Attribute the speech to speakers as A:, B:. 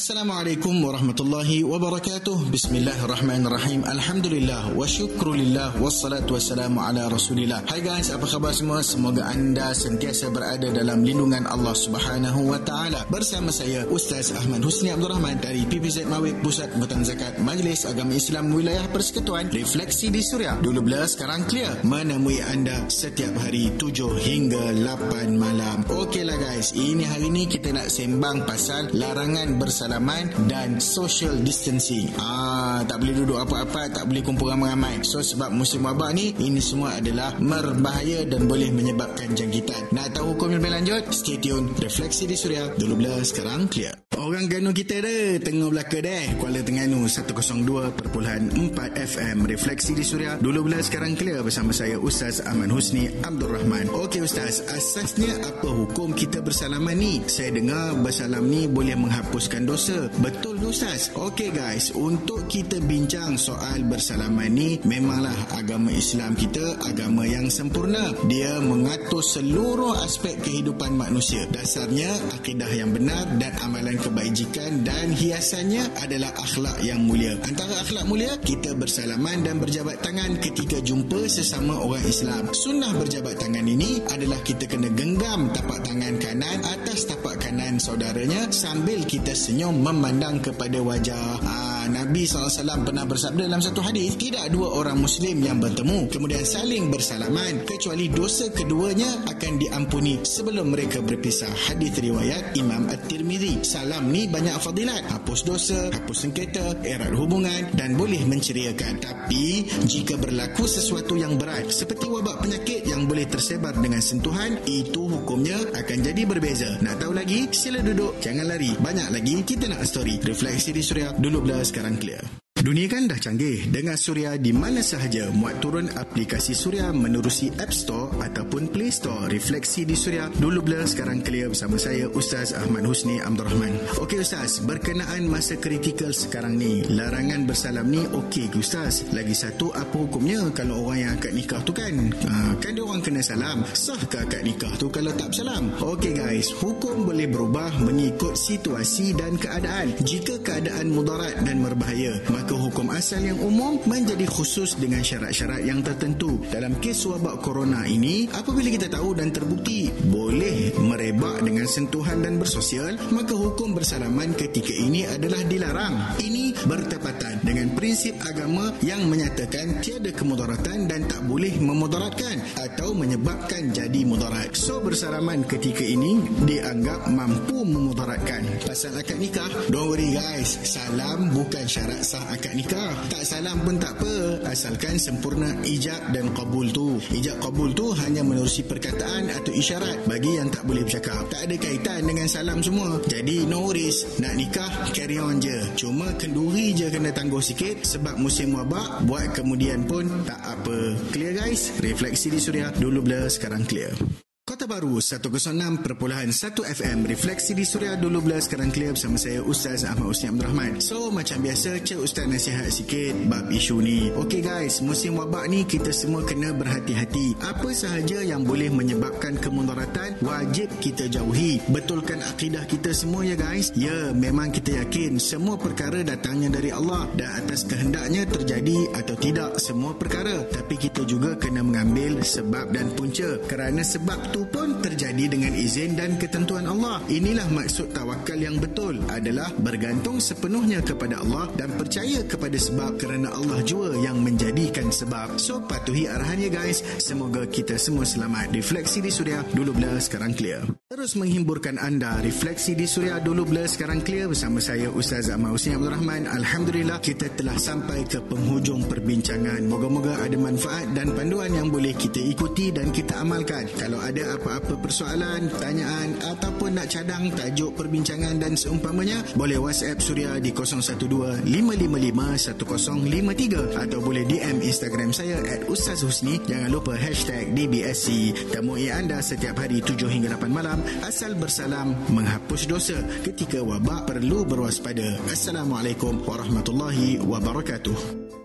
A: Assalamualaikum warahmatullahi wabarakatuh. Bismillahirrahmanirrahim. Alhamdulillah wa syukrulillah wassalatu wassalamu ala Rasulillah. Hai guys, apa khabar semua? Semoga anda sentiasa berada dalam lindungan Allah Subhanahu wa taala. Bersama saya Ustaz Ahmad Husni Abdul Rahman dari PPZ Mawib Pusat Butan Zakat Majlis Agama Islam Wilayah Persekutuan Refleksi di Suria. Dulu blur sekarang clear. Menemui anda setiap hari 7 hingga 8 malam. Okeylah guys, ini hari ini kita nak sembang pasal larangan bersama bersalaman dan social distancing. Ah, tak boleh duduk apa-apa, tak boleh kumpul ramai-ramai. So sebab musim wabak ni, ini semua adalah berbahaya dan boleh menyebabkan jangkitan. Nak tahu hukum lebih lanjut? Stay tune. Refleksi di Suria. Dulu bila sekarang clear. Orang Ganu kita dah Tengah belaka deh Kuala Tengganu 102.4 FM Refleksi di Suria. Dulu bila sekarang clear Bersama saya Ustaz Aman Husni Abdul Rahman. Okey Ustaz Asasnya apa hukum kita bersalaman ni? Saya dengar bersalam ni Boleh menghapuskan dosa. Betul Ustaz? Okey guys Untuk kita bincang soal bersalaman ni Memanglah agama Islam kita Agama yang sempurna. Dia mengatur seluruh aspek kehidupan manusia. Dasarnya akidah yang benar Dan amalan ke kebajikan dan hiasannya adalah akhlak yang mulia. Antara akhlak mulia, kita bersalaman dan berjabat tangan ketika jumpa sesama orang Islam. Sunnah berjabat tangan ini adalah kita kena genggam tapak tangan kanan atas tapak kanan saudaranya sambil kita senyum memandang kepada wajah. Ha, Nabi SAW pernah bersabda dalam satu hadis tidak dua orang Muslim yang bertemu kemudian saling bersalaman kecuali dosa keduanya akan diampuni sebelum mereka berpisah. Hadis riwayat Imam At-Tirmizi. Salam ni banyak fadilat. Hapus dosa, hapus sengketa, erat hubungan dan boleh menceriakan. Tapi jika berlaku sesuatu yang berat seperti wabak penyakit yang boleh tersebar dengan sentuhan, itu hukumnya akan jadi berbeza. Nak tahu lagi? Sila duduk, jangan lari. Banyak lagi kita nak story. Refleksi di Suria dulu belas sekarang clear. Dunia kan dah canggih dengan Suria di mana sahaja muat turun aplikasi Suria menerusi App Store ataupun Play Store. Refleksi di Suria dulu blur sekarang clear bersama saya Ustaz Ahmad Husni Abdul Rahman. Okey Ustaz, berkenaan masa kritikal sekarang ni, larangan bersalam ni okey ke Ustaz? Lagi satu apa hukumnya kalau orang yang akad nikah tu kan? Ha, kan dia orang kena salam. Sah ke akad nikah tu kalau tak bersalam? Okey guys, hukum boleh berubah mengikut situasi dan keadaan. Jika keadaan mudarat dan berbahaya, maka hukum asal yang umum menjadi khusus dengan syarat-syarat yang tertentu. Dalam kes wabak corona ini, apabila kita tahu dan terbukti boleh merebak dengan sentuhan dan bersosial, maka hukum bersalaman ketika ini adalah dilarang. Ini bertepatan dengan prinsip agama yang menyatakan tiada kemudaratan dan tak boleh memudaratkan atau menyebabkan jadi mudarat. So bersalaman ketika ini dianggap mampu memudaratkan. Pasal akad nikah, don't worry guys, salam bukan syarat sah akad nikah. Tak salam pun tak apa, asalkan sempurna ijab dan kabul tu. Ijab kabul tu hanya menerusi perkataan atau isyarat bagi yang tak boleh bercakap. Tak ada kaitan dengan salam semua. Jadi no worries, nak nikah carry on je. Cuma kenduri je kena tangguh sikit sebab musim wabak buat kemudian pun tak apa. Clear guys? Refleksi di Suria dulu blur sekarang clear. Kota Baru 106.1 FM Refleksi di Suria dulu bila sekarang clear bersama saya Ustaz Ahmad Usni Abdul Rahman. So macam biasa Cik Ustaz nasihat sikit bab isu ni. Okay guys musim wabak ni kita semua kena berhati-hati. Apa sahaja yang boleh menyebabkan kemudaratan wajib kita jauhi. Betulkan akidah kita semua ya guys. Ya memang kita yakin semua perkara datangnya dari Allah Dan atas kehendaknya terjadi atau tidak semua perkara. Tapi kita juga kena mengambil sebab dan punca. Kerana sebab tu itu pun terjadi dengan izin dan ketentuan Allah. Inilah maksud tawakal yang betul adalah bergantung sepenuhnya kepada Allah dan percaya kepada sebab kerana Allah jua yang menjadikan sebab. So patuhi arahannya guys. Semoga kita semua selamat. Refleksi di Suria dulu bila sekarang clear. Terus menghiburkan anda Refleksi di Suria dulu bila sekarang clear bersama saya Ustaz Ahmad Husni Abdul Rahman. Alhamdulillah kita telah sampai ke penghujung perbincangan. Moga-moga ada manfaat dan panduan yang boleh kita ikuti dan kita amalkan. Kalau ada apa-apa persoalan, pertanyaan ataupun nak cadang tajuk perbincangan dan seumpamanya Boleh WhatsApp Suria di 012-555-1053 Atau boleh DM Instagram saya at Ustaz Husni. Jangan lupa hashtag DBSC Temui anda setiap hari 7 hingga 8 malam asal bersalam menghapus dosa ketika wabak perlu berwaspada. Assalamualaikum warahmatullahi wabarakatuh